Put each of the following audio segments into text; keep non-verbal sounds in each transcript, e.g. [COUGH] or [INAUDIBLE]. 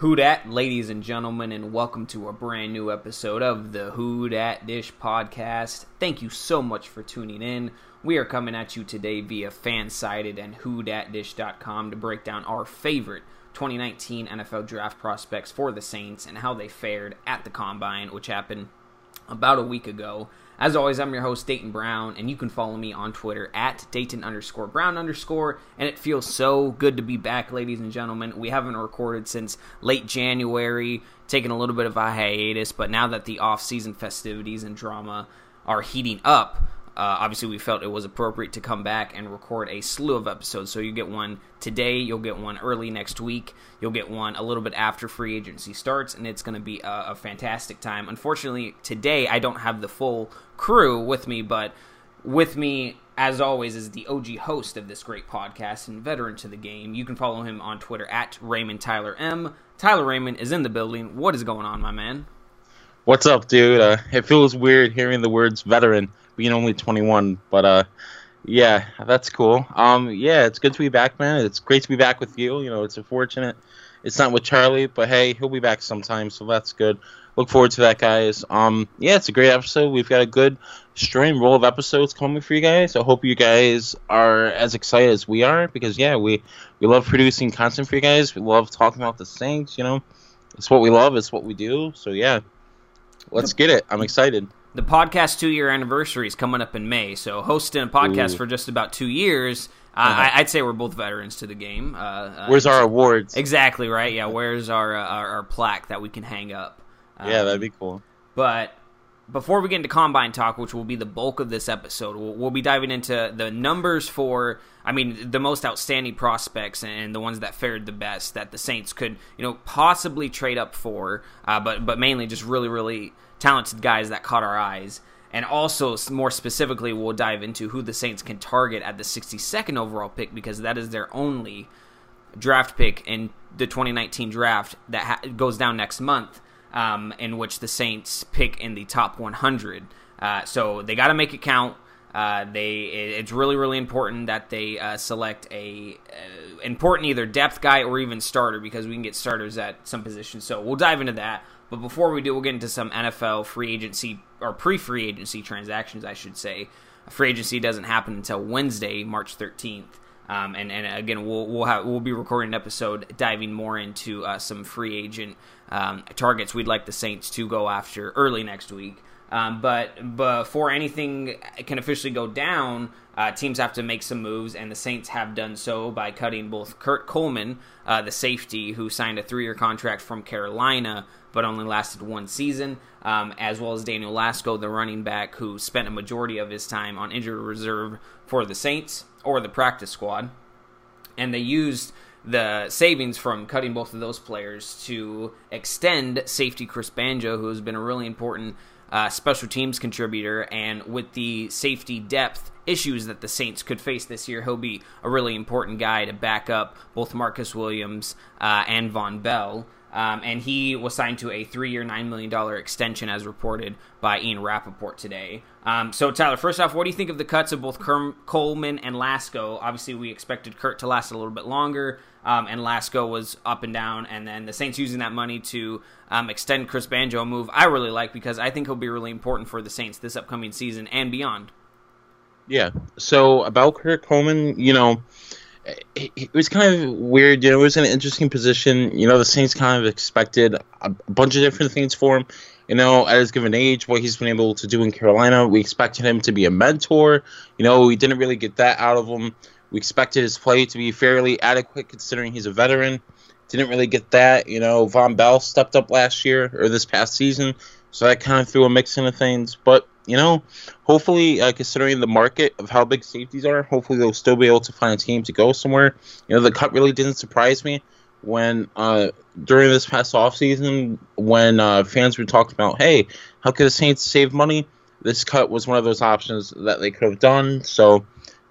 Who Dat, ladies and gentlemen, and welcome to a brand new episode of the Who Dat Dish podcast. Thank you so much for tuning in. We are coming at you today via Fansided and WhoDatDish.com to break down our favorite 2019 NFL draft prospects for the Saints and how they fared at the Combine, which happened about a week ago. As always, I'm your host, Dayton Brown, and you can follow me on Twitter at Dayton underscore Brown underscore. And it feels so good to be back, ladies and gentlemen. We haven't recorded since late January, taking a little bit of a hiatus, but now that the off season festivities and drama are heating up, uh, obviously, we felt it was appropriate to come back and record a slew of episodes. So you get one today, you'll get one early next week, you'll get one a little bit after free agency starts, and it's going to be a, a, fantastic time. Unfortunately, today I don't have the full crew with me, but with me, as always, is the OG host of this great podcast and veteran to the game. You can follow him on Twitter at Raymond Tyler M. Tyler Raymond is in the building. What is going on, my man? What's up, dude? Uh, it feels weird hearing the words veteran being only 21. But uh, yeah, that's cool. Um, yeah, it's good to be back, man. It's great to be back with you. You know, it's unfortunate it's not with Charlie, but hey, he'll be back sometime, so that's good. Look forward to that, guys. Um, yeah, it's a great episode. We've got a good stream roll of episodes coming for you guys. I hope you guys are as excited as we are because yeah, we we love producing content for you guys. We love talking about the Saints. You know, it's what we love. It's what we do. So yeah, let's get it. I'm excited the podcast two year anniversary is coming up in May. So hosting a podcast Ooh. for just about two years, uh, uh-huh. I, would say we're both veterans to the game. Uh, uh, where's our awards? Exactly right. Yeah, where's our, uh, our, our plaque that we can hang up? Um, yeah, that'd be cool. But before we get into combine talk, which will be the bulk of this episode, we'll, we'll, be diving into the numbers for, I mean, the most outstanding prospects and the ones that fared the best that the Saints could, you know, possibly trade up for, uh, but but mainly just really, really talented guys that caught our eyes. And also, more specifically, we'll dive into who the Saints can target at the 62nd overall pick because that is their only draft pick in the 2019 draft that ha- goes down next month, um, in which the Saints pick in the top 100. Uh, so they got to make it count. Uh, they it's really really important that they uh, select a uh, important either depth guy or even starter because we can get starters at some positions. So we'll dive into that. But before we do, we'll get into some NFL free agency or pre-free agency transactions, I should say. Free agency doesn't happen until Wednesday, March 13th. Um, and, and again, we'll we'll have we'll be recording an episode diving more into uh, some free agent um, targets we'd like the Saints to go after early next week. Um, but before anything can officially go down, uh, teams have to make some moves, and the Saints have done so by cutting both Kurt Coleman, uh, the safety who signed a three-year contract from Carolina, but only lasted one season, um, as well as Daniel Lasco, the running back who spent a majority of his time on injured reserve for the Saints or the practice squad, and they used the savings from cutting both of those players to extend safety Chris Banjo, who has been a really important uh, special teams contributor, and with the safety depth issues that the Saints could face this year, he'll be a really important guy to back up both Marcus Williams uh, and Vonn Bell. Um, and he was signed to a three-year, nine million dollar extension, as reported by Ian Rapoport today. Um, so, Tyler, first off, what do you think of the cuts of both Coleman and Lasco? Obviously, we expected Kurt to last a little bit longer, um, and Lasco was up and down, and then the Saints using that money to um, extend Chris Banjo, a move I really like because I think he'll be really important for the Saints this upcoming season and beyond. Yeah. So about Kurt Coleman, you know, it, was kind of weird. You know, it was in an interesting position. You know, the Saints kind of expected a bunch of different things for him. You know, at his given age, what he's been able to do in Carolina, we expected him to be a mentor. You know, we didn't really get that out of him. We expected his play to be fairly adequate considering he's a veteran. Didn't really get that. You know, Vonn Bell stepped up last year or this past season, so that kind of threw a mix into things. But you know, hopefully, uh, considering the market of how big safeties are, hopefully they'll still be able to find a team to go somewhere. You know, the cut really didn't surprise me when uh, during this past offseason when uh, fans were talking about, hey, how could the Saints save money? This cut was one of those options that they could have done. So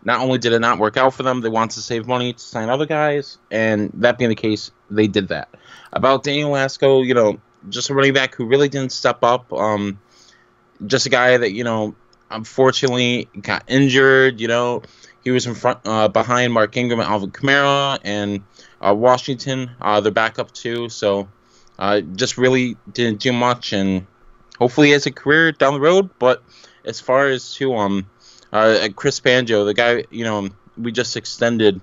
not only did it not work out for them, they wanted to save money to sign other guys, and that being the case, they did that. About Daniel Lasco, you know, just a running back who really didn't step up. Um, just a guy that you know, unfortunately got injured. You know, he was in front uh, behind Mark Ingram and Alvin Kamara, and Uh, Washington, uh, they're back up too, so uh, just really didn't do much, and hopefully has a career down the road. But as far as to um, uh, Chris Banjo, the guy you know we just extended,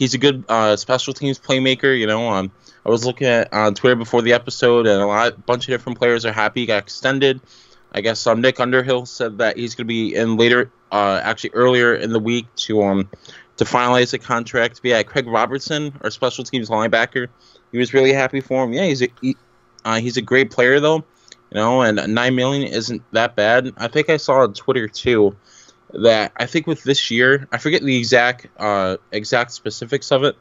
he's a good uh, special teams playmaker. You know, um, I was looking at on Twitter before the episode, and a lot, bunch of different players are happy he got extended. I guess um, Nick Underhill said that he's going to be in later, uh, actually earlier in the week to um to finalize the contract. But yeah, Craig Robertson, our special teams linebacker, he was really happy for him. Yeah, he's a he, uh, he's a great player though, you know, and nine million isn't that bad. I think I saw on Twitter too that I think with this year, I forget the exact uh, exact specifics of it,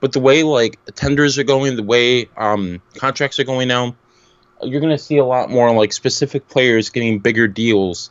but the way like tenders are going, the way um, contracts are going now, you're gonna see a lot more like specific players getting bigger deals.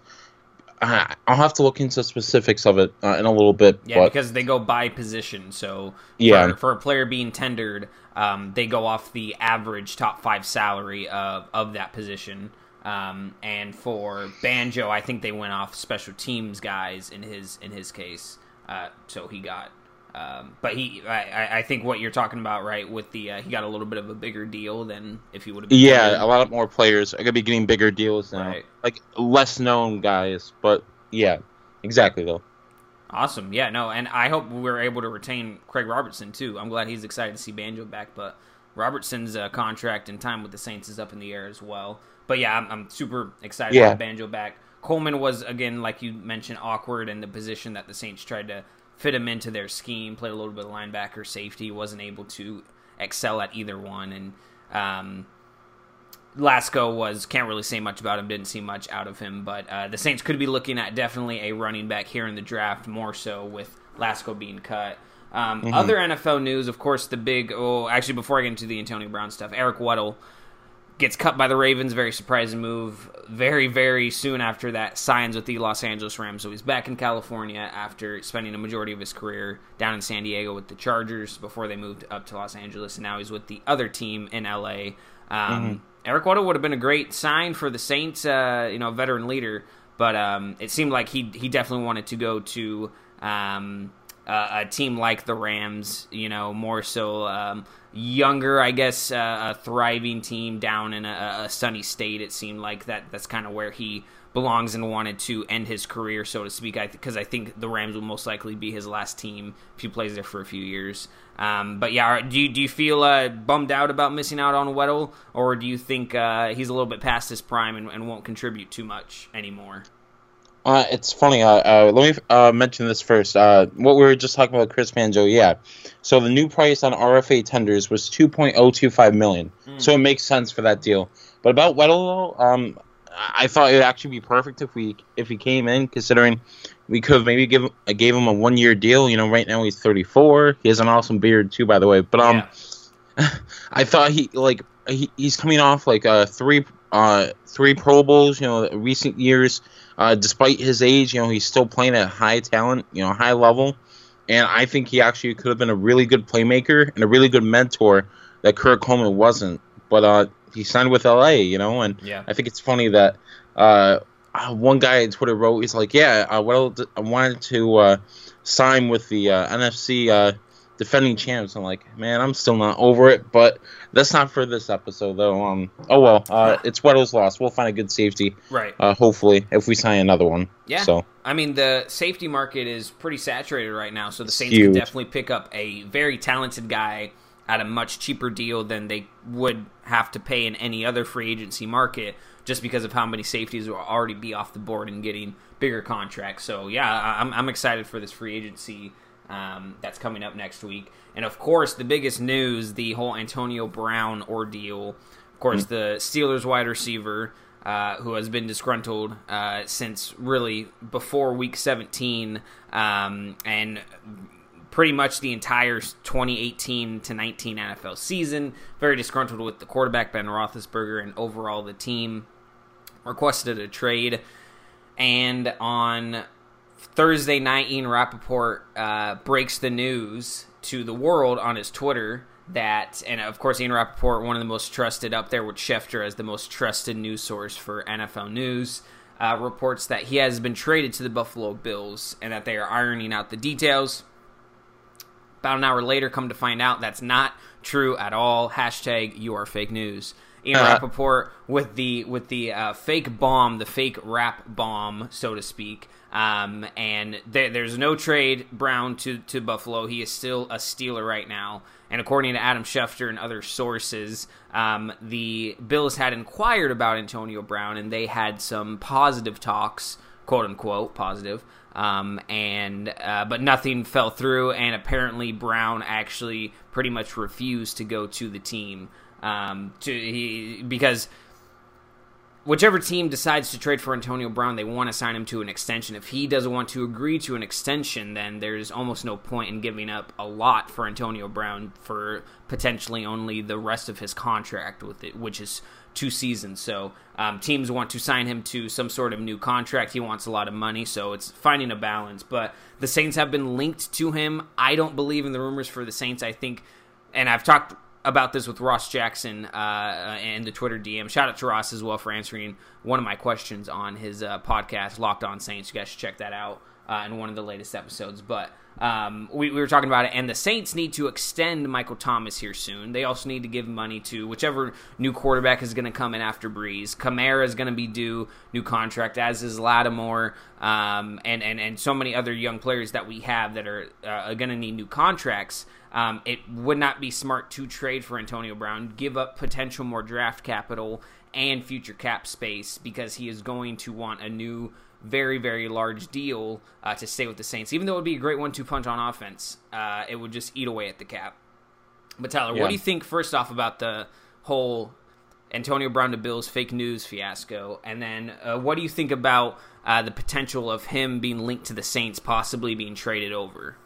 Uh, I'll have to look into specifics of it uh, in a little bit. Yeah, but, because they go by position. So Yeah. for, for a player being tendered, um, they go off the average top five salary of of that position. Um, and for Banjo, I think they went off special teams guys in his in his case. Uh, so he got, um, but he, I, I- think what you're talking about, right? With the uh, he got a little bit of a bigger deal than if he would have. yeah, a lot more players are gonna be getting bigger deals now, Right. like less known guys. But yeah, exactly though. Awesome. Yeah, no, and I hope we're able to retain Craig Robertson too. I'm glad he's excited to see Banjo back, but Robertson's uh, contract and time with the Saints is up in the air as well. But yeah, I'm, I'm super excited to have Banjo back. Coleman was again, like you mentioned, awkward in the position that the Saints tried to fit him into their scheme. Played a little bit of linebacker, safety, wasn't able to excel at either one, and um, Lasco was can't really say much about him. Didn't see much out of him, but uh, the Saints could be looking at definitely a running back here in the draft, more so with Lasco being cut. Um, Other NFL news, of course, the big. Oh, actually, before I get into the Antonio Brown stuff, Eric Weddle gets cut by the Ravens. Very surprising move. Very, very soon after that, signs with the Los Angeles Rams. So he's back in California after spending a majority of his career down in San Diego with the Chargers before they moved up to Los Angeles, and now he's with the other team in LA. Um, Eric Weddle would have been a great sign for the Saints, uh, you know, veteran leader, but um, it seemed like he he definitely wanted to go to. Um, uh, a team like the Rams, you know, more so um, younger, I guess, uh, a thriving team down in a, a sunny state. It seemed like that. That's kind of where he belongs and wanted to end his career, so to speak. Because I, think the Rams will most likely be his last team if he plays there for a few years. Um, but yeah, do you, do you feel uh, bummed out about missing out on Weddle, or do you think uh, he's a little bit past his prime and, and won't contribute too much anymore? Uh, it's funny. Uh, uh, let me uh, mention this first. Uh, what we were just talking about, Chris Banjo. Yeah. So the new price on RFA tenders was two point oh two five million. So it makes sense for that deal. But about Weddle, um, I thought it would actually be perfect if we if he came in, considering we could have maybe give uh, gave him a one year deal. You know, right now he's thirty four. He has an awesome beard too, by the way. But um, Yeah. [LAUGHS] I thought he like he, he's coming off like uh three uh three Pro Bowls. You know, recent years. Uh, despite his age, you know, he's still playing at high talent, you know, high level. And I think he actually could have been a really good playmaker and a really good mentor that Kurt Coleman wasn't. But uh, he signed with LA, you know, and Yeah. I think it's funny that uh, uh, one guy on Twitter wrote, he's like, yeah, uh, well, I wanted to uh, sign with the uh, NFC uh, defending champs. I'm like, man, I'm still not over it, but that's not for this episode, though. Um, oh well, uh, it's Weddle's loss. We'll find a good safety, Right. uh, hopefully, if we sign another one. Yeah. So I mean, the safety market is pretty saturated right now, so the Saints huge. could definitely pick up a very talented guy at a much cheaper deal than they would have to pay in any other free agency market just because of how many safeties will already be off the board and getting bigger contracts. So, yeah, I'm, I'm excited for this free agency um, that's coming up next week. And, of course, the biggest news the whole Antonio Brown ordeal. Of course, the Steelers wide receiver uh, who has been disgruntled uh, since really before week 17 um, and pretty much the entire 2018 to 19 NFL season. Very disgruntled with the quarterback, Ben Roethlisberger, and overall the team requested a trade. And on Thursday night, Ian Rapoport uh, breaks the news to the world on his Twitter that, and of course, Ian Rapoport, one of the most trusted up there with Schefter as the most trusted news source for NFL news, uh, reports that he has been traded to the Buffalo Bills and that they are ironing out the details. About an hour later, come to find out that's not true at all. Hashtag you are fake news. Ian uh, Rapoport with the with the uh, fake bomb, the fake rap bomb, so to speak. Um, and there, there's no trade Brown to, to Buffalo. He is still a Steeler right now. And according to Adam Schefter and other sources, um, the Bills had inquired about Antonio Brown and they had some positive talks, quote unquote, positive. Um, and uh, but nothing fell through, and apparently Brown actually pretty much refused to go to the team um, to he because whichever team decides to trade for Antonio Brown, they want to sign him to an extension. If he doesn't want to agree to an extension, then there's almost no point in giving up a lot for Antonio Brown for potentially only the rest of his contract with it, which is two seasons. So um, teams want to sign him to some sort of new contract. He wants a lot of money, so it's finding a balance. But the Saints have been linked to him. I don't believe in the rumors for the Saints. I think, and I've talked about this with Ross Jackson uh, and the Twitter DM. Shout out to Ross as well for answering one of my questions on his uh, podcast, Locked On Saints. You guys should check that out uh, in one of the latest episodes. But um, we, we, were talking about it, and the Saints need to extend Michael Thomas here soon. They also need to give money to whichever new quarterback is going to come in after Brees. Kamara is going to be due new contract, as is Lattimore, um, and, and, and so many other young players that we have that are uh, going to need new contracts. Um, it would not be smart to trade for Antonio Brown, give up potential more draft capital and future cap space because he is going to want a new, very, very large deal uh, to stay with the Saints. Even though it would be a great one two punch on offense, uh, it would just eat away at the cap. But Tyler, yeah. what do you think first off about the whole Antonio Brown to Bills fake news fiasco? And then uh, what do you think about uh, the potential of him being linked to the Saints, possibly being traded over?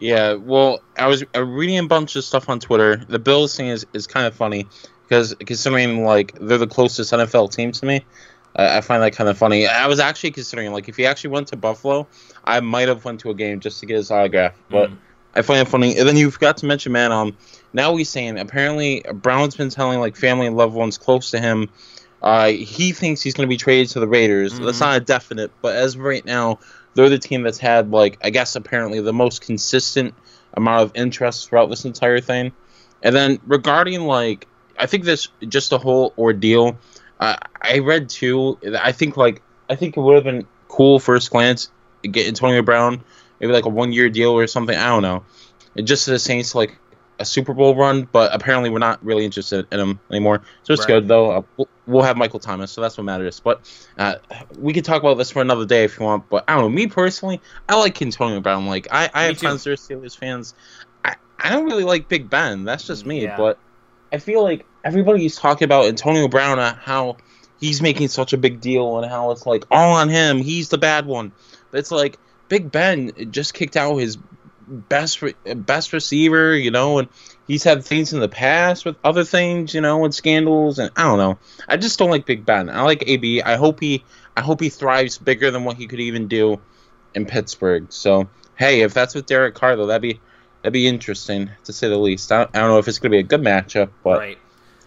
Yeah, well, I was reading a bunch of stuff on Twitter. The Bills thing is, is kind of funny because considering like they're the closest NFL team to me, I find that kind of funny. I was actually considering like if he actually went to Buffalo, I might have went to a game just to get his autograph. But mm. I find it funny. And then you forgot to mention, man. Um, now he's saying apparently Brown's been telling like family and loved ones close to him. Uh, he thinks he's going to be traded to the Raiders. Mm-hmm. That's not a definite, but as of right now, they're the team that's had like I guess apparently the most consistent amount of interest throughout this entire thing. And then regarding like I think this just the whole ordeal. Uh, I read too. I think like I think it would have been cool first glance get Antonio Brown maybe like a one year deal or something. I don't know. It just the Saints like a Super Bowl run, but apparently we're not really interested in him anymore. So it's right. good though. Uh, we'll, we'll, have Michael Thomas, so that's what matters. But uh, we can talk about this for another day if you want. But I don't know. Me personally, I like Antonio Brown. Like I, I have friends that are Steelers fans. I, I don't really like Big Ben. That's just me. Yeah. But I feel like everybody's talking about Antonio Brown and how he's making such a big deal and how it's like all on him. He's the bad one. But it's like Big Ben just kicked out his best best receiver, you know, and he's had things in the past with other things, you know, and scandals, and I don't know. I just don't like Big Ben. I like AB. I hope he I hope he thrives bigger than what he could even do in Pittsburgh. So hey, if that's with Derek Carr, though, that'd be that'd be interesting to say the least. I don't, I don't know if it's gonna be a good matchup, but. Right.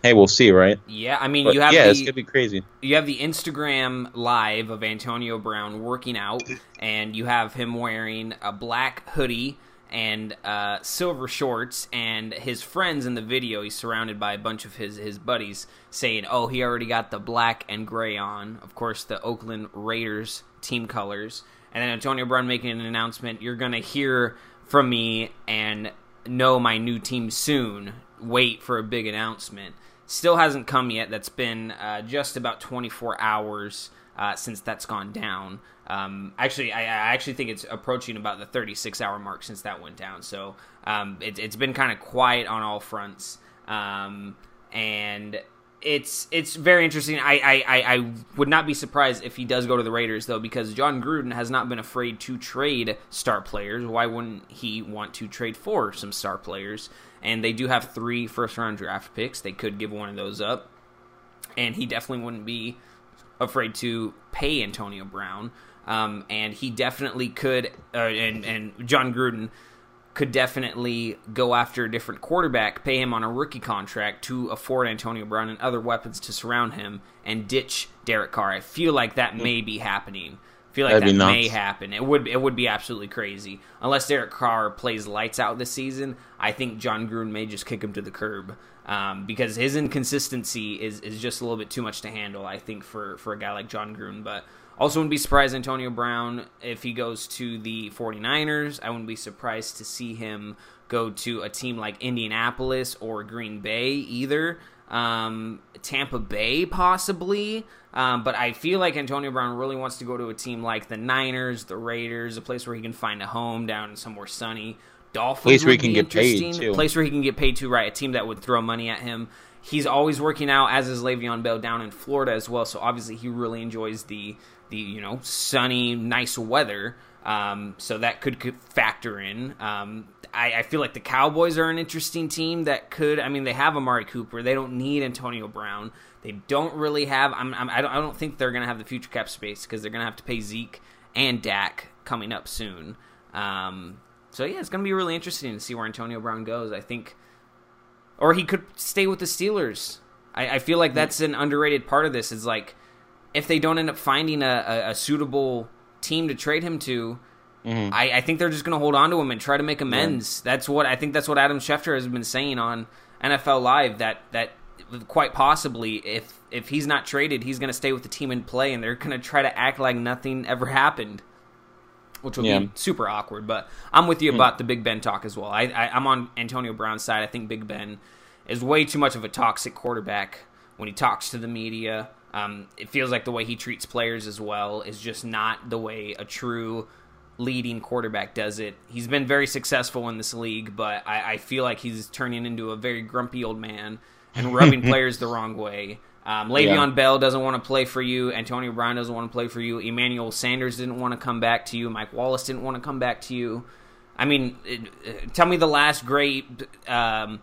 Hey, we'll see, right? Yeah, I mean, but you have yeah, the, it's gonna be crazy. You have the Instagram live of Antonio Brown working out, and you have him wearing a black hoodie and uh, silver shorts, and his friends in the video. He's surrounded by a bunch of his his buddies saying, "Oh, he already got the black and gray on." Of course, the Oakland Raiders team colors. And then Antonio Brown making an announcement. You're gonna hear from me and know my new team soon. Wait for a big announcement. Still hasn't come yet. That's been uh, just about 24 hours uh, since that's gone down. Um, actually, I, I, actually think it's approaching about the 36 hour mark since that went down. So um, it, has been kind of quiet on all fronts, um, and it's it's very interesting. I, I, I would not be surprised if he does go to the Raiders though, because Jon Gruden has not been afraid to trade star players. Why wouldn't he want to trade for some star players? And they do have three first round draft picks. They could give one of those up, and he definitely wouldn't be afraid to pay Antonio Brown. Um, and he definitely could, uh, and, and Jon Gruden could definitely go after a different quarterback, pay him on a rookie contract to afford Antonio Brown and other weapons to surround him, and ditch Derek Carr. I feel like that may be happening I feel like That'd that may happen. It would it would be absolutely crazy unless Derek Carr plays lights out this season. I think Jon Gruden may just kick him to the curb um, because his inconsistency is, is just a little bit too much to handle. I think for for a guy like Jon Gruden, but also wouldn't be surprised Antonio Brown if he goes to the 49ers. I wouldn't be surprised to see him go to a team like Indianapolis or Green Bay either. Um, Tampa Bay possibly. Um, but I feel like Antonio Brown really wants to go to a team like the Niners, the Raiders, a place where he can find a home down somewhere sunny. Dolphins, place where he can get paid too. Place where he can get paid to, right? A team that would throw money at him. He's always working out, as is Le'Veon Bell down in Florida as well. So obviously he really enjoys the the you know sunny, nice weather. Um, so that could, could factor in. Um, I, I, feel like the Cowboys are an interesting team that could. I mean, they have Amari Cooper. They don't need Antonio Brown. They don't really have. I'm, I'm, I don't. I don't think they're going to have the future cap space because they're going to have to pay Zeke and Dak coming up soon. Um, so yeah, it's going to be really interesting to see where Antonio Brown goes. I think, or he could stay with the Steelers. I, I feel like that's an underrated part of this. Is like if they don't end up finding a, a, a suitable team to trade him to, mm-hmm. I, I, think they're just going to hold on to him and try to make amends. Yeah. That's what I think. That's what Adam Schefter has been saying on NFL Live. That that quite possibly, if if he's not traded, he's going to stay with the team and play, and they're going to try to act like nothing ever happened, which would yeah. be super awkward. But I'm with you mm-hmm. about the Big Ben talk as well. I, I I'm on Antonio Brown's side. I think Big Ben is way too much of a toxic quarterback when he talks to the media. Um, it feels like the way he treats players as well is just not the way a true leading quarterback does it. He's been very successful in this league, but I, I feel like he's turning into a very grumpy old man and rubbing [LAUGHS] players the wrong way. Um, Le'Veon yeah. Bell doesn't want to play for you. Antonio Brown doesn't want to play for you. Emmanuel Sanders didn't want to come back to you. Mike Wallace didn't want to come back to you. I mean, it, uh, tell me the last great um,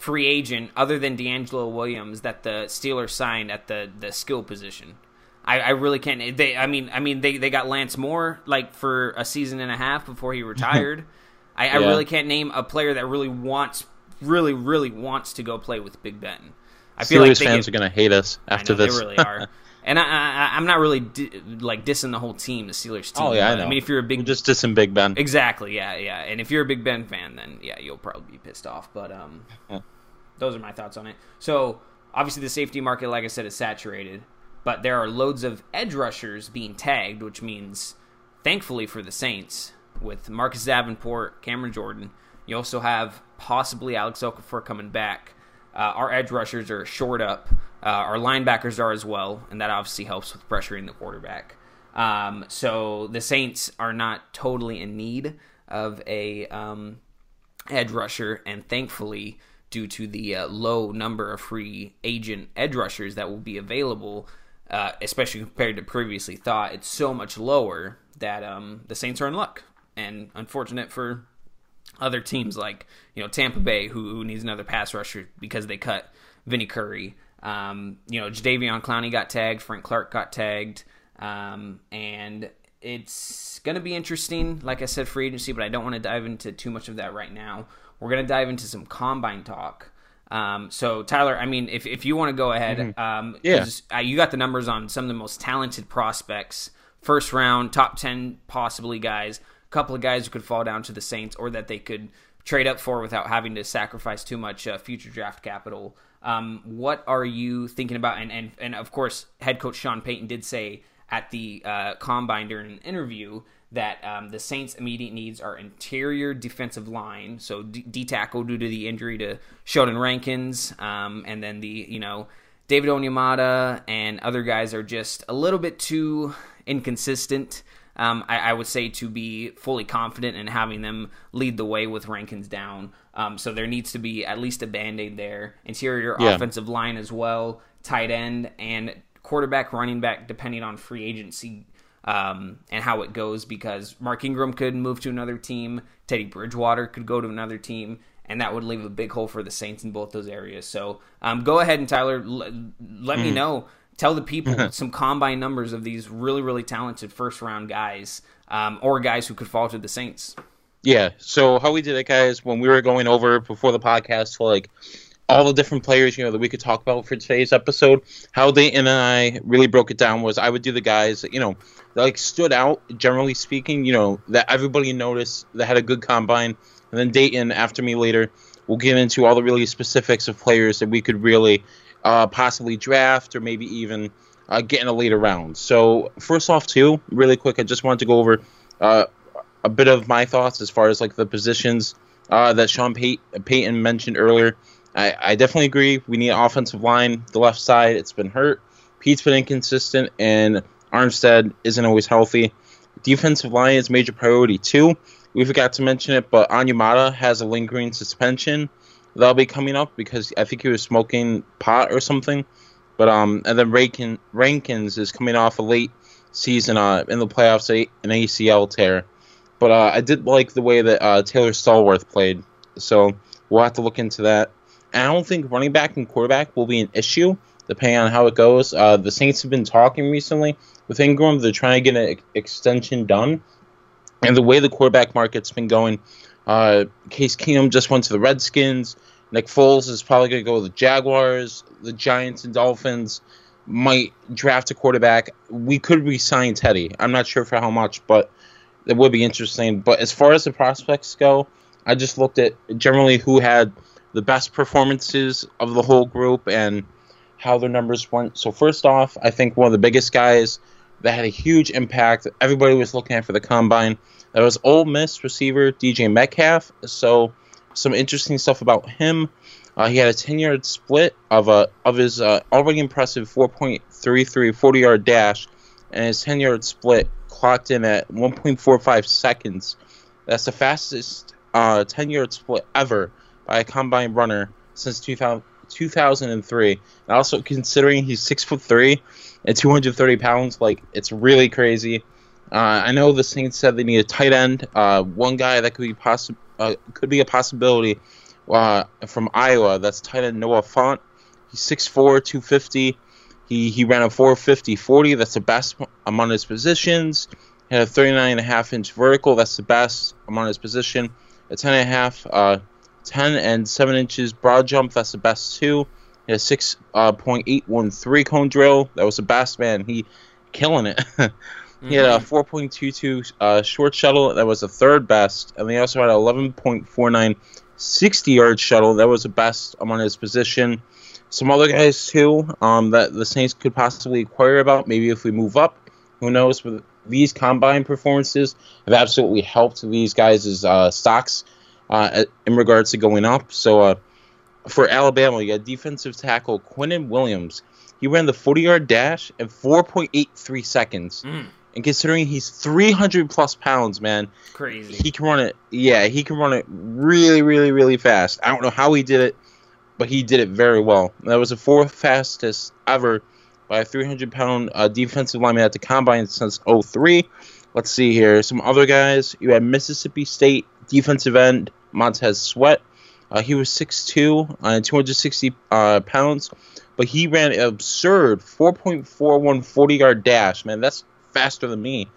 free agent other than DeAngelo Williams that the Steelers signed at the the skill position. I, I really can't. They, I mean, I mean, they, they got Lance Moore like for a season and a half before he retired. [LAUGHS] I, yeah. I really can't name a player that really wants, really, really wants to go play with Big Ben. I feel Steelers like fans get, are going to hate us after know, this. They really are. [LAUGHS] And I, I'm not really di- like dissing the whole team, the Steelers team. Oh yeah, I know. I mean, if you're a big, We're just dissing Big Ben. Exactly. Yeah, yeah. And if you're a Big Ben fan, then yeah, you'll probably be pissed off. But um, those are my thoughts on it. So obviously the safety market, like I said, is saturated, but there are loads of edge rushers being tagged, which means, thankfully for the Saints, with Marcus Davenport, Cameron Jordan, you also have possibly Alex Okafor coming back. Uh, our edge rushers are short up. Uh, our linebackers are as well, and that obviously helps with pressuring the quarterback. Um, so the Saints are not totally in need of a um, edge rusher, and thankfully due to the uh, low number of free agent edge rushers that will be available, uh, especially compared to previously thought. It's so much lower that um, the Saints are in luck, and unfortunate for other teams like you know Tampa Bay, who, who needs another pass rusher because they cut Vinny Curry. Um, you know, Jadeveon Clowney got tagged, Frank Clark got tagged, um, and it's going to be interesting. Like I said, free agency, but I don't want to dive into too much of that right now. We're going to dive into some combine talk. Um, so Tyler, I mean, if, if you want to go ahead, mm-hmm. um, yeah, uh, you got the numbers on some of the most talented prospects, first round, top ten, possibly guys. A couple of guys who could fall down to the Saints, or that they could trade up for without having to sacrifice too much uh, future draft capital. Um, what are you thinking about? And, and and of course, head coach Sean Payton did say at the uh, combine during an interview that um, the Saints' immediate needs are interior defensive line, so D, tackle due to the injury to Sheldon Rankins, um, and then the you know David Onyemata and other guys are just a little bit too inconsistent. Um, I, I, would say to be fully confident in having them lead the way with Rankins down. Um, so there needs to be at least a band aid there. Interior yeah. offensive line as well, tight end and quarterback, running back, depending on free agency um, and how it goes because Mark Ingram could move to another team, Teddy Bridgewater could go to another team, and that would leave a big hole for the Saints in both those areas. So um, go ahead and Tyler, l- let mm. me know. Tell the people [LAUGHS] some combine numbers of these really, really talented first round guys um, or guys who could fall to the Saints. Yeah. So how we did it, guys, when we were going over before the podcast, like all the different players, you know, that we could talk about for today's episode. How Dayton and I really broke it down was I would do the guys that, you know, that like stood out, generally speaking, you know, that everybody noticed that had a good combine. And then Dayton, after me later, We'll get into all the really specifics of players that we could really uh, possibly draft or maybe even uh, get in a later round. So, first off, too, really quick, I just wanted to go over uh, a bit of my thoughts as far as like the positions uh, that Sean Pay- Payton mentioned earlier. I, I definitely agree. We need offensive line. The left side, it's been hurt. Peat's been inconsistent, and Armstead isn't always healthy. Defensive line is major priority too. We forgot to mention it, but Onyemata has a lingering suspension that'll be coming up because I think he was smoking pot or something. But um, and then Rankin, Rankins is coming off a late season uh in the playoffs an ACL tear. But uh, I did like the way that uh, Taylor Stallworth played, so we'll have to look into that. And I don't think running back and quarterback will be an issue depending on how it goes. Uh, the Saints have been talking recently with Ingram. They're trying to get an extension done. And the way the quarterback market's been going, uh, Case Keenum just went to the Redskins. Nick Foles is probably going to go with the Jaguars. The Giants and Dolphins might draft a quarterback. We could re-sign Teddy. I'm not sure for how much, but it would be interesting. But as far as the prospects go, I just looked at generally who had the best performances of the whole group and – how their numbers went. So first off, I think one of the biggest guys that had a huge impact. Everybody was looking at for the combine. That was Ole Miss receiver DJ Metcalf. So some interesting stuff about him. Uh, he had a 10-yard split of a of his uh, already impressive 4.33 40-yard dash, and his 10-yard split clocked in at 1.45 seconds. That's the fastest 10-yard uh, split ever by a combine runner since 2000, 2003. And also considering he's six foot three and 230 pounds, like it's really crazy. Uh, I know the Saints said they need a tight end, uh, one guy that could be possi- uh, could be a possibility uh, from Iowa. That's tight end Noah Fant. He's 6'4", 250. He he ran a 450 40. That's the best among his positions. He had a 39 and a half inch vertical. That's the best among his position. A 10 and a half uh, 10 and 7 inches broad jump. That's the best too. He had 6.813 uh, cone drill. That was the best, man. He killing it. [LAUGHS] he had a mm-hmm. 4.22 uh, short shuttle. That was the third best. And they also had 11.49 60 yard shuttle. That was the best among his position. Some other guys too um, that the Saints could possibly inquire about. Maybe if we move up, who knows? But these combine performances have absolutely helped these guys' uh, stocks uh, in regards to going up. So uh, for Alabama, you got defensive tackle Quinnen Williams. He ran the 40 yard dash in 4.83 seconds. Mm. And considering he's 300 plus pounds, man, crazy. He can run it. Yeah, he can run it really, really, really fast. I don't know how he did it, but he did it very well. That was the fourth fastest ever by a 300 pound uh, defensive lineman at the combine since 03. Let's see here. Some other guys. You had Mississippi State defensive end Montez Sweat. Uh, he was 6'2 and 260 uh, pounds, but he ran an absurd 4.41 40 yard dash. Man, that's faster than me.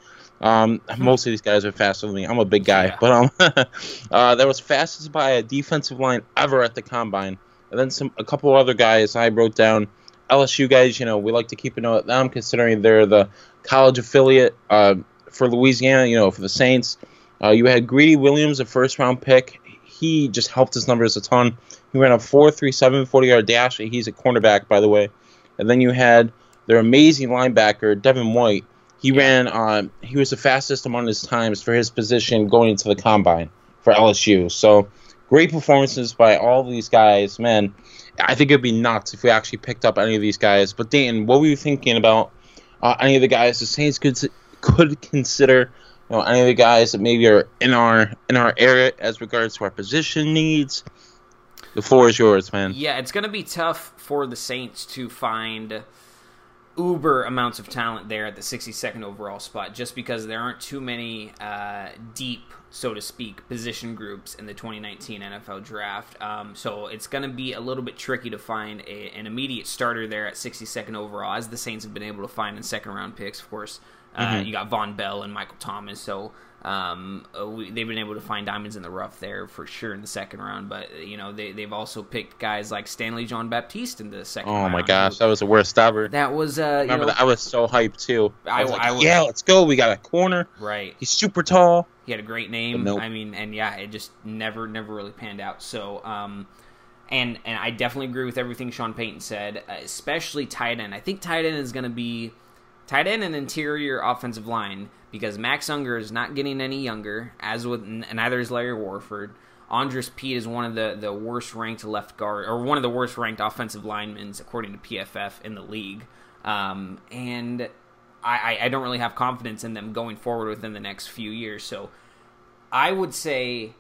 Um, hmm. most of these guys are faster than me. I'm a big guy, yeah. but um, [LAUGHS] uh, that was fastest by a defensive line ever at the combine. And then some a couple other guys I wrote down. LSU guys, you know, we like to keep a note of them considering they're the college affiliate uh, for Louisiana. You know, for the Saints. Uh, you had Greedy Williams, a first round pick he just helped his numbers a ton. He ran a 4.37 40 yard dash. He's a cornerback, by the way. And then you had their amazing linebacker, Devin White. He ran on, he was the fastest among his times for his position going into the combine for LSU. So great performances by all these guys. Man, I think it'd be nuts if we actually picked up any of these guys. But Dayton, what were you thinking about uh, any of the guys the Saints could could consider you know, any of the guys that maybe are in our in our area as regards to our position needs. The floor is yours, man. Yeah, it's going to be tough for the Saints to find uber amounts of talent there at the 62nd overall spot just because there aren't too many uh, deep so to speak position groups in the 2019 nfl draft um, so it's going to be a little bit tricky to find a, an immediate starter there at 62nd overall as the saints have been able to find in second round picks of course uh, mm-hmm. You got Vonn Bell and Michael Thomas, so Um, uh, we, they've been able to find diamonds in the rough there for sure in the second round, but you know they they've also picked guys like Stanley Jean-Baptiste in the second. Oh round. my gosh, that was the worst ever. that was uh, you Remember know, that? I was so hyped too. I, I- was like, I was- yeah, let's go. We got a corner. right. He's super tall. He had a great name. Nope. I mean, and yeah, it just never, never really panned out. So, um, and and I definitely agree with everything Sean Payton said, uh, especially tight end. I think tight end is going to be tight end and interior offensive line because Max Unger is not getting any younger, as with neither is Larry Warford. Andrus Peat is one of the, the worst ranked left guard, or one of the worst ranked offensive linemen according to PFF in the league. Um, and I, I, don't really have confidence in them going forward within the next few years. So I would say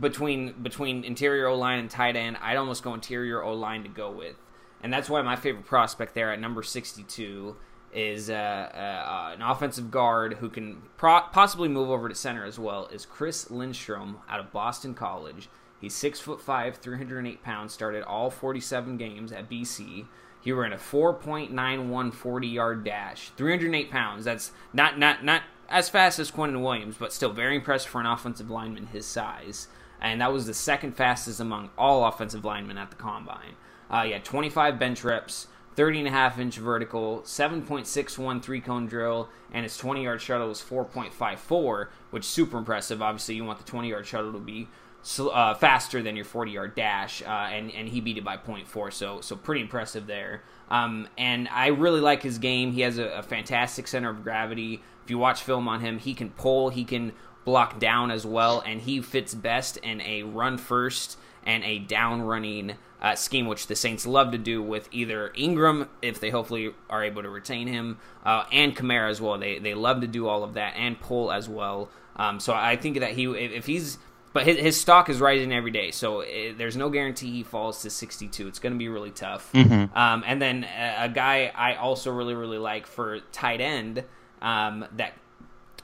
between between interior O line and tight end, I'd almost go interior O line to go with, and that's why my favorite prospect there at number sixty two is uh, uh, an offensive guard who can pro- possibly move over to center as well. Is Chris Lindstrom out of Boston College? He's six foot five, three hundred and eight pounds. Started all forty seven games at BC. He ran a 4.91 40 yard dash, 308 pounds. That's not not not as fast as Quentin Williams, but still very impressive for an offensive lineman his size. And that was the second fastest among all offensive linemen at the combine. Uh, he had 25 bench reps, 30 and a half inch vertical, 7.61 three cone drill, and his 20 yard shuttle was 4.54, which is super impressive. Obviously, you want the 20 yard shuttle to be uh, faster than your 40 yard dash, uh, and and he beat it by 0.4, so so pretty impressive there. Um, and I really like his game. He has a, a fantastic center of gravity. If you watch film on him, he can pull, he can block down as well, and he fits best in a run first and a down running uh, scheme, which the Saints love to do with either Ingram, if they hopefully are able to retain him, uh, and Kamara as well. They they love to do all of that and pull as well. Um, so I think that he if, he's but his, his stock is rising every day, so it, there's no guarantee he falls to 62. It's going to be really tough. Mm-hmm. Um, and then a, a guy I also really really like for tight end um, that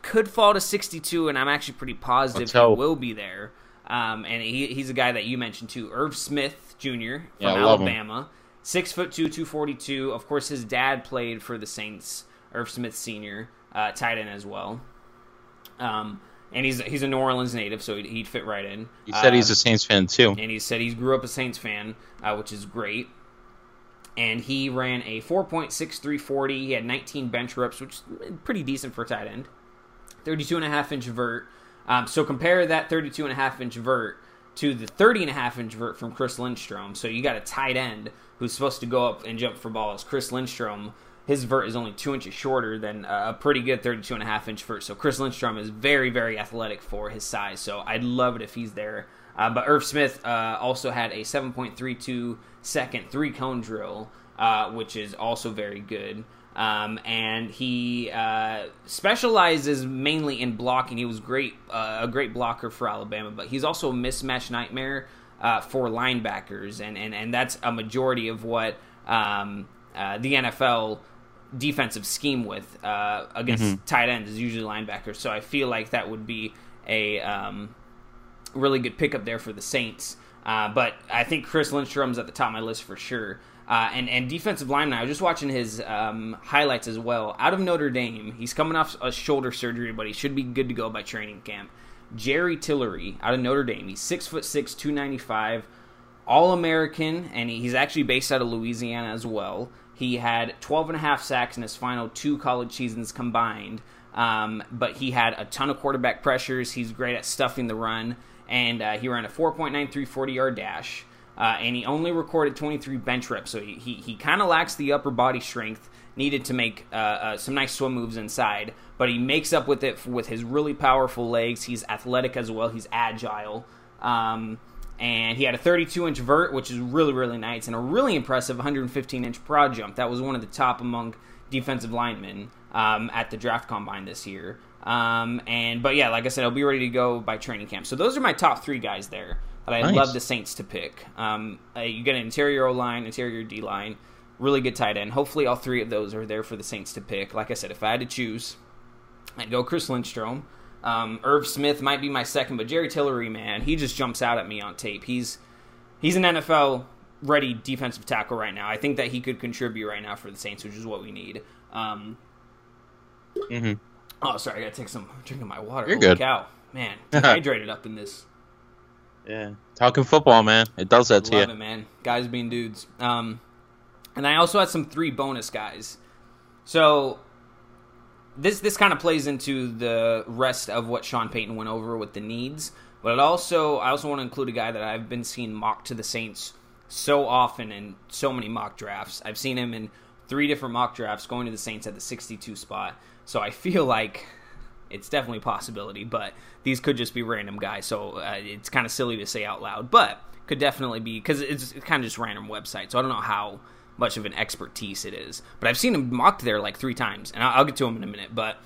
could fall to 62, and I'm actually pretty positive he will be there. Um, and he, he's a guy that you mentioned too, Irv Smith Jr. from Yeah, I love him. Alabama, six foot two, two forty two. Of course, his dad played for the Saints. Irv Smith Sr. Uh, tight end as well. Um, and he's he's a New Orleans native, so he'd, he'd fit right in. He said he's Uh, a Saints fan too. and he said he grew up a Saints fan, uh, which is great. And he ran a 4.6340. He had 19 bench reps, which is pretty decent for a tight end. 32 and a half inch vert. Um, so compare that 32 and a half inch vert to the 30 and a half inch vert from Chris Lindstrom. So you got a tight end who's supposed to go up and jump for balls. Chris Lindstrom, his vert is only two inches shorter than a pretty good 32 and a half inch vert. So Chris Lindstrom is very, very athletic for his size. So I'd love it if he's there. Uh, but Irv Smith uh, also had a 7.32 second three cone drill, uh, which is also very good. Um, and he uh, specializes mainly in blocking. He was great, uh, a great blocker for Alabama, but he's also a mismatch nightmare uh, for linebackers, and, and and that's a majority of what um, uh, the NFL defensive scheme with uh, against tight ends is usually linebackers. So I feel like that would be a um, really good pickup there for the Saints. Uh, but I think Chris Lindstrom's at the top of my list for sure. Uh, and and defensive lineman, I was just watching his um, highlights as well. Out of Notre Dame, he's coming off a shoulder surgery, but he should be good to go by training camp. Jerry Tillery out of Notre Dame, he's six foot six, two ninety five, all American, and he's actually based out of Louisiana as well. He had 12 and a half sacks in his final two college seasons combined, um, but he had a ton of quarterback pressures. He's great at stuffing the run, and uh, he ran a 4.93 40 yard dash. Uh, and he only recorded 23 bench reps, so he, he, he kind of lacks the upper body strength needed to make uh, uh, some nice swim moves inside, but he makes up with it with his really powerful legs. He's athletic as well, he's agile. Um, and he had a 32 inch vert, which is really, really nice, and a really impressive 115 inch broad jump. That was one of the top among defensive linemen um, at the draft combine this year. Um, and but yeah, like I said, I'll be ready to go by training camp. So those are my top three guys there I'd Nice. love the Saints to pick. Um, uh, you get an interior O line, interior D line, really good tight end. Hopefully, all three of those are there for the Saints to pick. Like I said, if I had to choose, I'd go Chris Lindstrom. Um, Irv Smith might be my second, but Jerry Tillery, man, he just jumps out at me on tape. He's he's an NFL ready defensive tackle right now. I think that he could contribute right now for the Saints, which is what we need. Um, hmm Oh, sorry, I gotta take some drinking my water. You're Holy good. Cow, man, [LAUGHS] dehydrated up in this. Yeah, talking football, man, it does that to Love you. it, man. Guys being dudes. Um, and I also had some three bonus guys. So this this kind of plays into the rest of what Sean Payton went over with the needs. But it also I also want to include a guy that I've been seeing mocked to the Saints so often in so many mock drafts. I've seen him in three different mock drafts going to the Saints at the 62 spot. So I feel like it's definitely a possibility, but these could just be random guys. So uh, it's kind of silly to say out loud, but could definitely be because it's, kind of just random website. So I don't know how much of an expertise it is, but I've seen him mocked there like three times, and I'll, I'll get to him in a minute. But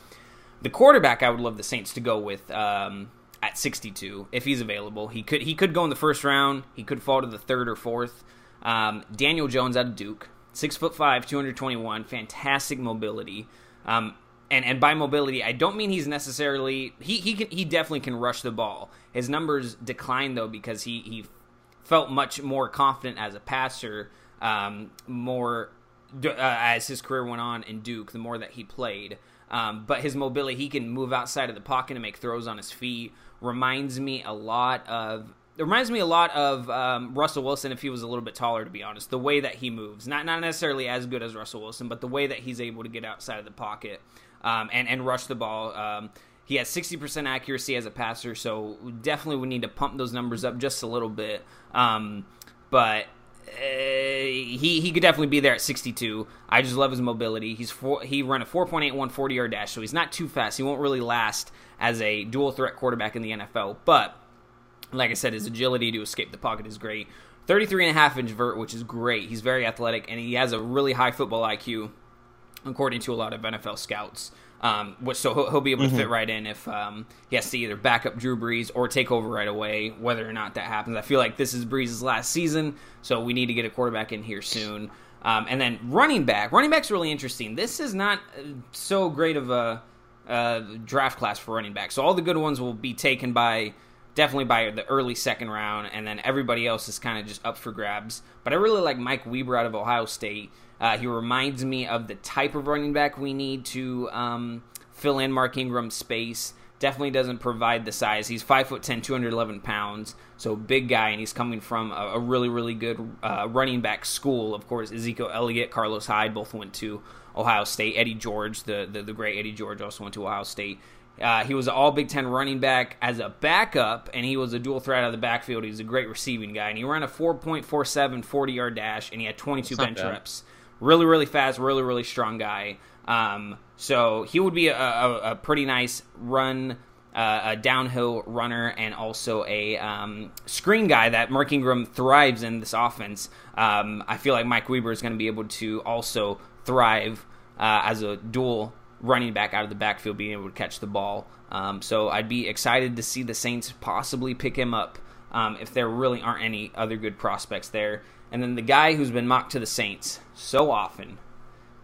the quarterback, I would love the Saints to go with um, at 62 if he's available. He could he could go in the first round. He could fall to the third or fourth. Um, Daniel Jones out of Duke, six foot five, 221, fantastic mobility. Um, and and by mobility, I don't mean he's necessarily he he can he definitely can rush the ball. His numbers declined though because he he felt much more confident as a passer. Um, more uh, as his career went on in Duke, the more that he played. Um, but his mobility, he can move outside of the pocket and make throws on his feet. Reminds me a lot of. It reminds me a lot of um, Russell Wilson if he was a little bit taller, to be honest. The way that he moves, not not necessarily as good as Russell Wilson, but the way that he's able to get outside of the pocket um, and and rush the ball. Um, he has 60% accuracy as a passer, so definitely we need to pump those numbers up just a little bit. Um, but uh, he he could definitely be there at 62. I just love his mobility. He's four, he run a 4.81 40 yard dash, so he's not too fast. He won't really last as a dual threat quarterback in the NFL, but like I said, his agility to escape the pocket is great. 33 and a half inch vert, which is great. He's very athletic and he has a really high football IQ, according to a lot of NFL scouts. Um, which so he'll, he'll be able to fit right in if um, he has to either back up Drew Brees or take over right away. Whether or not that happens, I feel like this is Brees' last season, so we need to get a quarterback in here soon. Um, and then running back, running back's really interesting. This is not uh, so great of a uh, draft class for running back, so all the good ones will be taken by definitely by the early second round, and then everybody else is kind of just up for grabs. But I really like Mike Weber out of Ohio State. Uh, he reminds me of the type of running back we need to um, fill in Mark Ingram's space. Definitely doesn't provide the size. He's 5'10, 211 pounds, so big guy, and he's coming from a, a really, really good uh, running back school. Of course, Ezekiel Elliott, Carlos Hyde both went to Ohio State. Eddie George, the, the, the great Eddie George, also went to Ohio State. Uh, he was an all Big Ten running back as a backup, and he was a dual threat out of the backfield. He was a great receiving guy, and he ran a 4.47 40 yard dash, and he had 22 bench bad. reps. Really, really fast, really, really strong guy. Um, so he would be a, a, a pretty nice run, uh, a downhill runner, and also a um, screen guy that Mark Ingram thrives in this offense. Um, I feel like Mike Weber is going to be able to also thrive uh, as a dual running back out of the backfield, being able to catch the ball. Um, so I'd be excited to see the Saints possibly pick him up um, if there really aren't any other good prospects there. And then the guy who's been mocked to the Saints so often,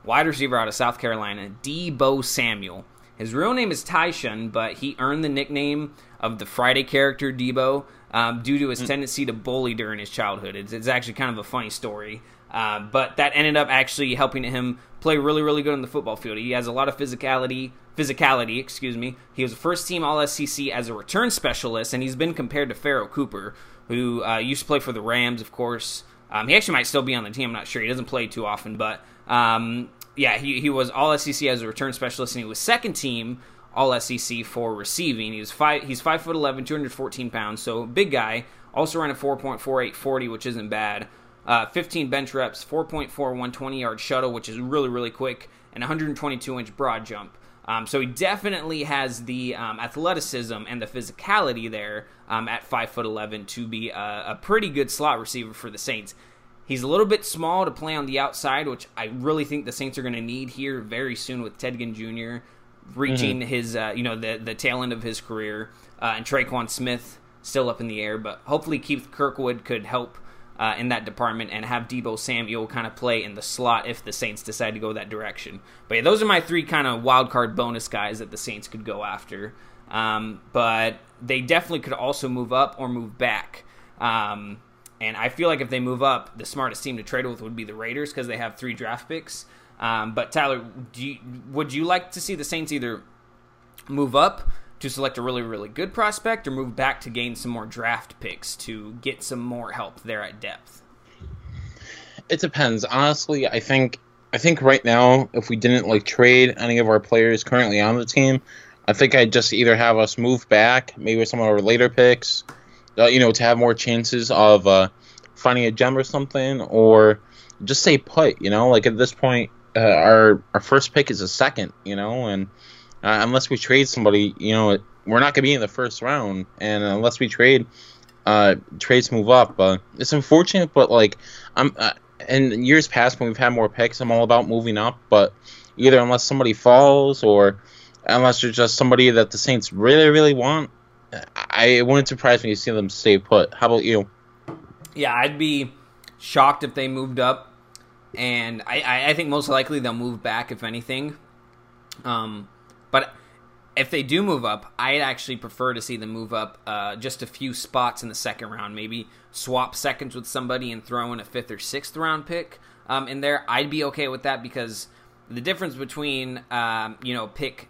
wide receiver out of South Carolina, Deebo Samuel. His real name is Tyshun, but he earned the nickname of the Friday character Deebo um, due to his tendency to bully during his childhood. It's, it's actually kind of a funny story. Uh, but that ended up actually helping him play really, really good on the football field. He has a lot of physicality. Physicality, excuse me. He was a first-team All-SEC as a return specialist, and he's been compared to Pharoh Cooper, who uh, used to play for the Rams, of course. Um, he actually might still be on the team. I'm not sure. He doesn't play too often, but um, yeah, he, he was All SEC as a return specialist, and he was second team All SEC for receiving. He was five. He's five foot 11, 214 pounds, so big guy. Also ran a 4.4840, which isn't bad. Uh, 15 bench reps, 4.4 120 yard shuttle, which is really really quick, and 122 inch broad jump. Um, so he definitely has the um, athleticism and the physicality there um, at five foot eleven to be a, a pretty good slot receiver for the Saints. He's a little bit small to play on the outside, which I really think the Saints are going to need here very soon with Ted Ginn Jr. reaching his, uh, you know, the the tail end of his career, uh, and Tre'Quan Smith still up in the air. But hopefully Keith Kirkwood could help uh, in that department and have Deebo Samuel kind of play in the slot if the Saints decide to go that direction. But yeah, those are my three kind of wild card bonus guys that the Saints could go after. Um, but they definitely could also move up or move back. Um, and I feel like if they move up, the smartest team to trade with would be the Raiders because they have three draft picks. Um, but Tyler, you, would you like to see the Saints either move up to select a really, really good prospect or move back to gain some more draft picks to get some more help there at depth? It depends. Honestly, I think I think right now, if we didn't like trade any of our players currently on the team, I think I'd just either have us move back, maybe with some of our later picks, uh, you know, to have more chances of uh, finding a gem or something, or just say put. You know, like at this point, uh, our our first pick is a second. You know, and uh, unless we trade somebody, you know, we're not gonna be in the first round, and unless we trade, uh, trades move up. Uh, it's unfortunate, but like I'm. Uh, in years past when we've had more picks, I'm all about moving up, but either unless somebody falls or unless there's just somebody that the Saints really, really want, I it wouldn't surprise me to see them stay put. How about you? Yeah, I'd be shocked if they moved up, and I, I think most likely they'll move back if anything. Um, but if they do move up, I'd actually prefer to see them move up uh, just a few spots in the second round. Maybe swap seconds with somebody and throw in a fifth or sixth round pick um, in there. I'd be okay with that because the difference between um, you know pick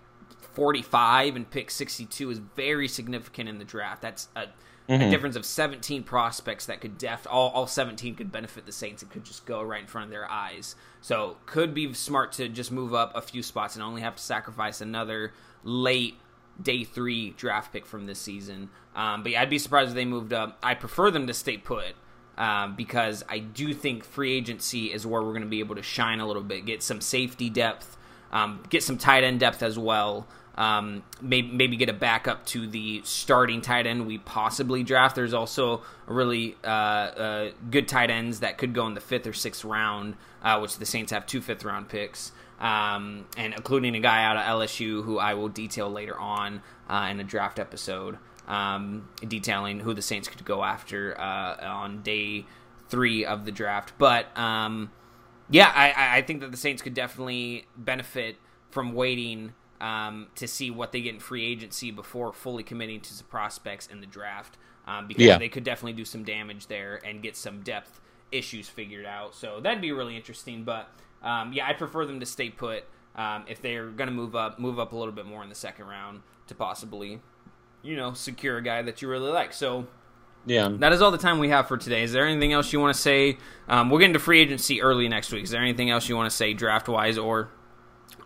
45 and pick 62 is very significant in the draft. That's a, mm-hmm. a difference of 17 prospects that could def all, all 17 could benefit the Saints. It could just go right in front of their eyes. So could be smart to just move up a few spots and only have to sacrifice another late day three draft pick from this season. Um, but yeah, I'd be surprised if they moved up. I prefer them to stay put. Um, because I do think free agency is where we're going to be able to shine a little bit, get some safety depth, um, get some tight end depth as well. Um, maybe, maybe get a backup to the starting tight end we possibly draft. There's also really uh, uh, good tight ends that could go in the fifth or sixth round, uh, which the Saints have two fifth round picks, um, and including a guy out of LSU who I will detail later on uh, in a draft episode, um, detailing who the Saints could go after uh, on day three of the draft. But um, yeah, I, I think that the Saints could definitely benefit from waiting um, to see what they get in free agency before fully committing to some prospects in the draft. Um, because yeah. they could definitely do some damage there and get some depth issues figured out. So that'd be really interesting. But um, yeah, I prefer them to stay put um, if they're going to move up, move up a little bit more in the second round to possibly, you know, secure a guy that you really like. So yeah, that is all the time we have for today. Is there anything else you want to say? Um, we'll get into free agency early next week. Is there anything else you want to say draft wise or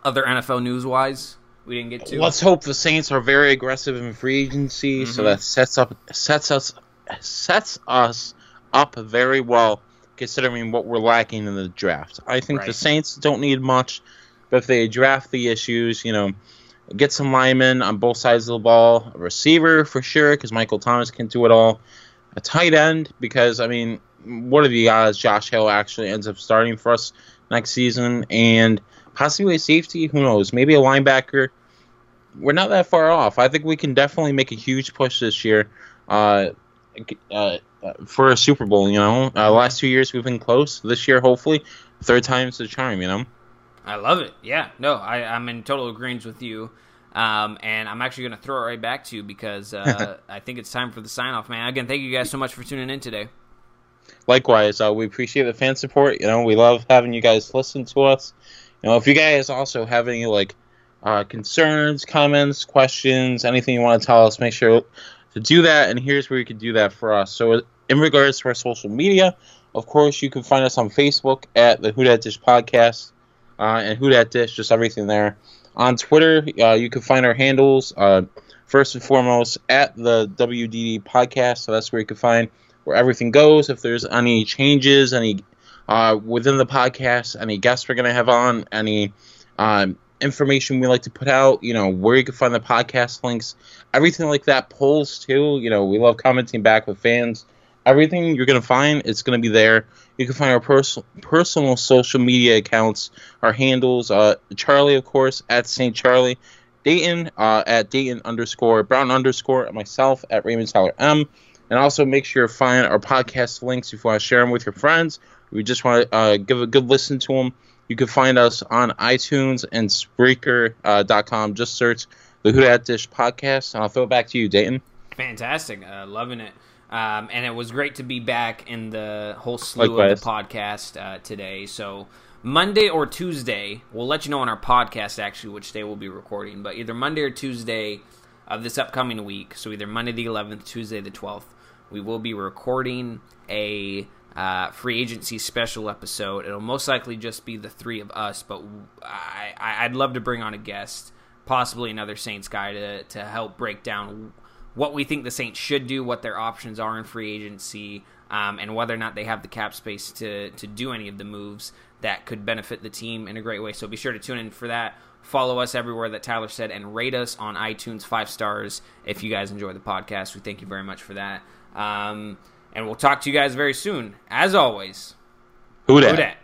other NFL news wise? We didn't get to. Let's hope the Saints are very aggressive in free agency, mm-hmm. so that sets up sets us sets us up very well considering what we're lacking in the draft. I think right. the Saints don't need much, but if they draft the issues, you know, get some linemen on both sides of the ball, a receiver for sure because Michael Thomas can do it all, a tight end because I mean, what are the odds Josh Hill actually ends up starting for us next season and possibly a safety. Who knows? Maybe a linebacker. We're not that far off. I think we can definitely make a huge push this year uh, uh, for a Super Bowl. You know, uh, last two years we've been close. This year, hopefully, third time's the charm. You know. I love it. Yeah, no, I, I'm in total agreement with you. Um, and I'm actually going to throw it right back to you because uh, [LAUGHS] I think it's time for the sign off, man. Again, thank you guys so much for tuning in today. Likewise, uh, we appreciate the fan support. You know, we love having you guys listen to us. Know, if you guys also have any like uh, concerns, comments, questions, anything you want to tell us, make sure to do that. And here's where you can do that for us. So, in regards to our social media, of course, you can find us on Facebook at the Who Dat Dish Podcast uh, and Who Dat Dish, just everything there. On Twitter, uh, you can find our handles uh, first and foremost at the WDD Podcast. So that's where you can find where everything goes. If there's any changes, any uh, within the podcast, any guests we're going to have on, any um, information we like to put out, you know, where you can find the podcast links, everything like that, polls too. You know, we love commenting back with fans. Everything you're going to find, it's going to be there. You can find our pers- personal social media accounts, our handles, uh, Charlie, of course, at St. Charlie, Dayton, uh, at Dayton underscore Brown underscore, and myself at Raymond Tyler M. And also make sure to find our podcast links if you want to share them with your friends we just want to uh, give a good listen to them, you can find us on iTunes and Spreaker.com. Uh, just search the Who Dat Dish podcast, and I'll throw it back to you, Dayton. Fantastic, uh, loving it. Um, and it was great to be back in the whole slew Likewise. of the podcast uh, today. So Monday or Tuesday, we'll let you know on our podcast actually which day we'll be recording. But either Monday or Tuesday of this upcoming week, so either Monday the 11th, Tuesday the 12th, we will be recording a uh, free agency special episode. It'll most likely just be the three of us, but I, I'd love to bring on a guest, possibly another Saints guy, to, to help break down what we think the Saints should do, what their options are in free agency, um, and whether or not they have the cap space to, to do any of the moves that could benefit the team in a great way. So be sure to tune in for that. Follow us everywhere that Tyler said, and rate us on iTunes five stars if you guys enjoy the podcast. We thank you very much for that. Um, and we'll talk to you guys very soon. As always, Who who dat? dat?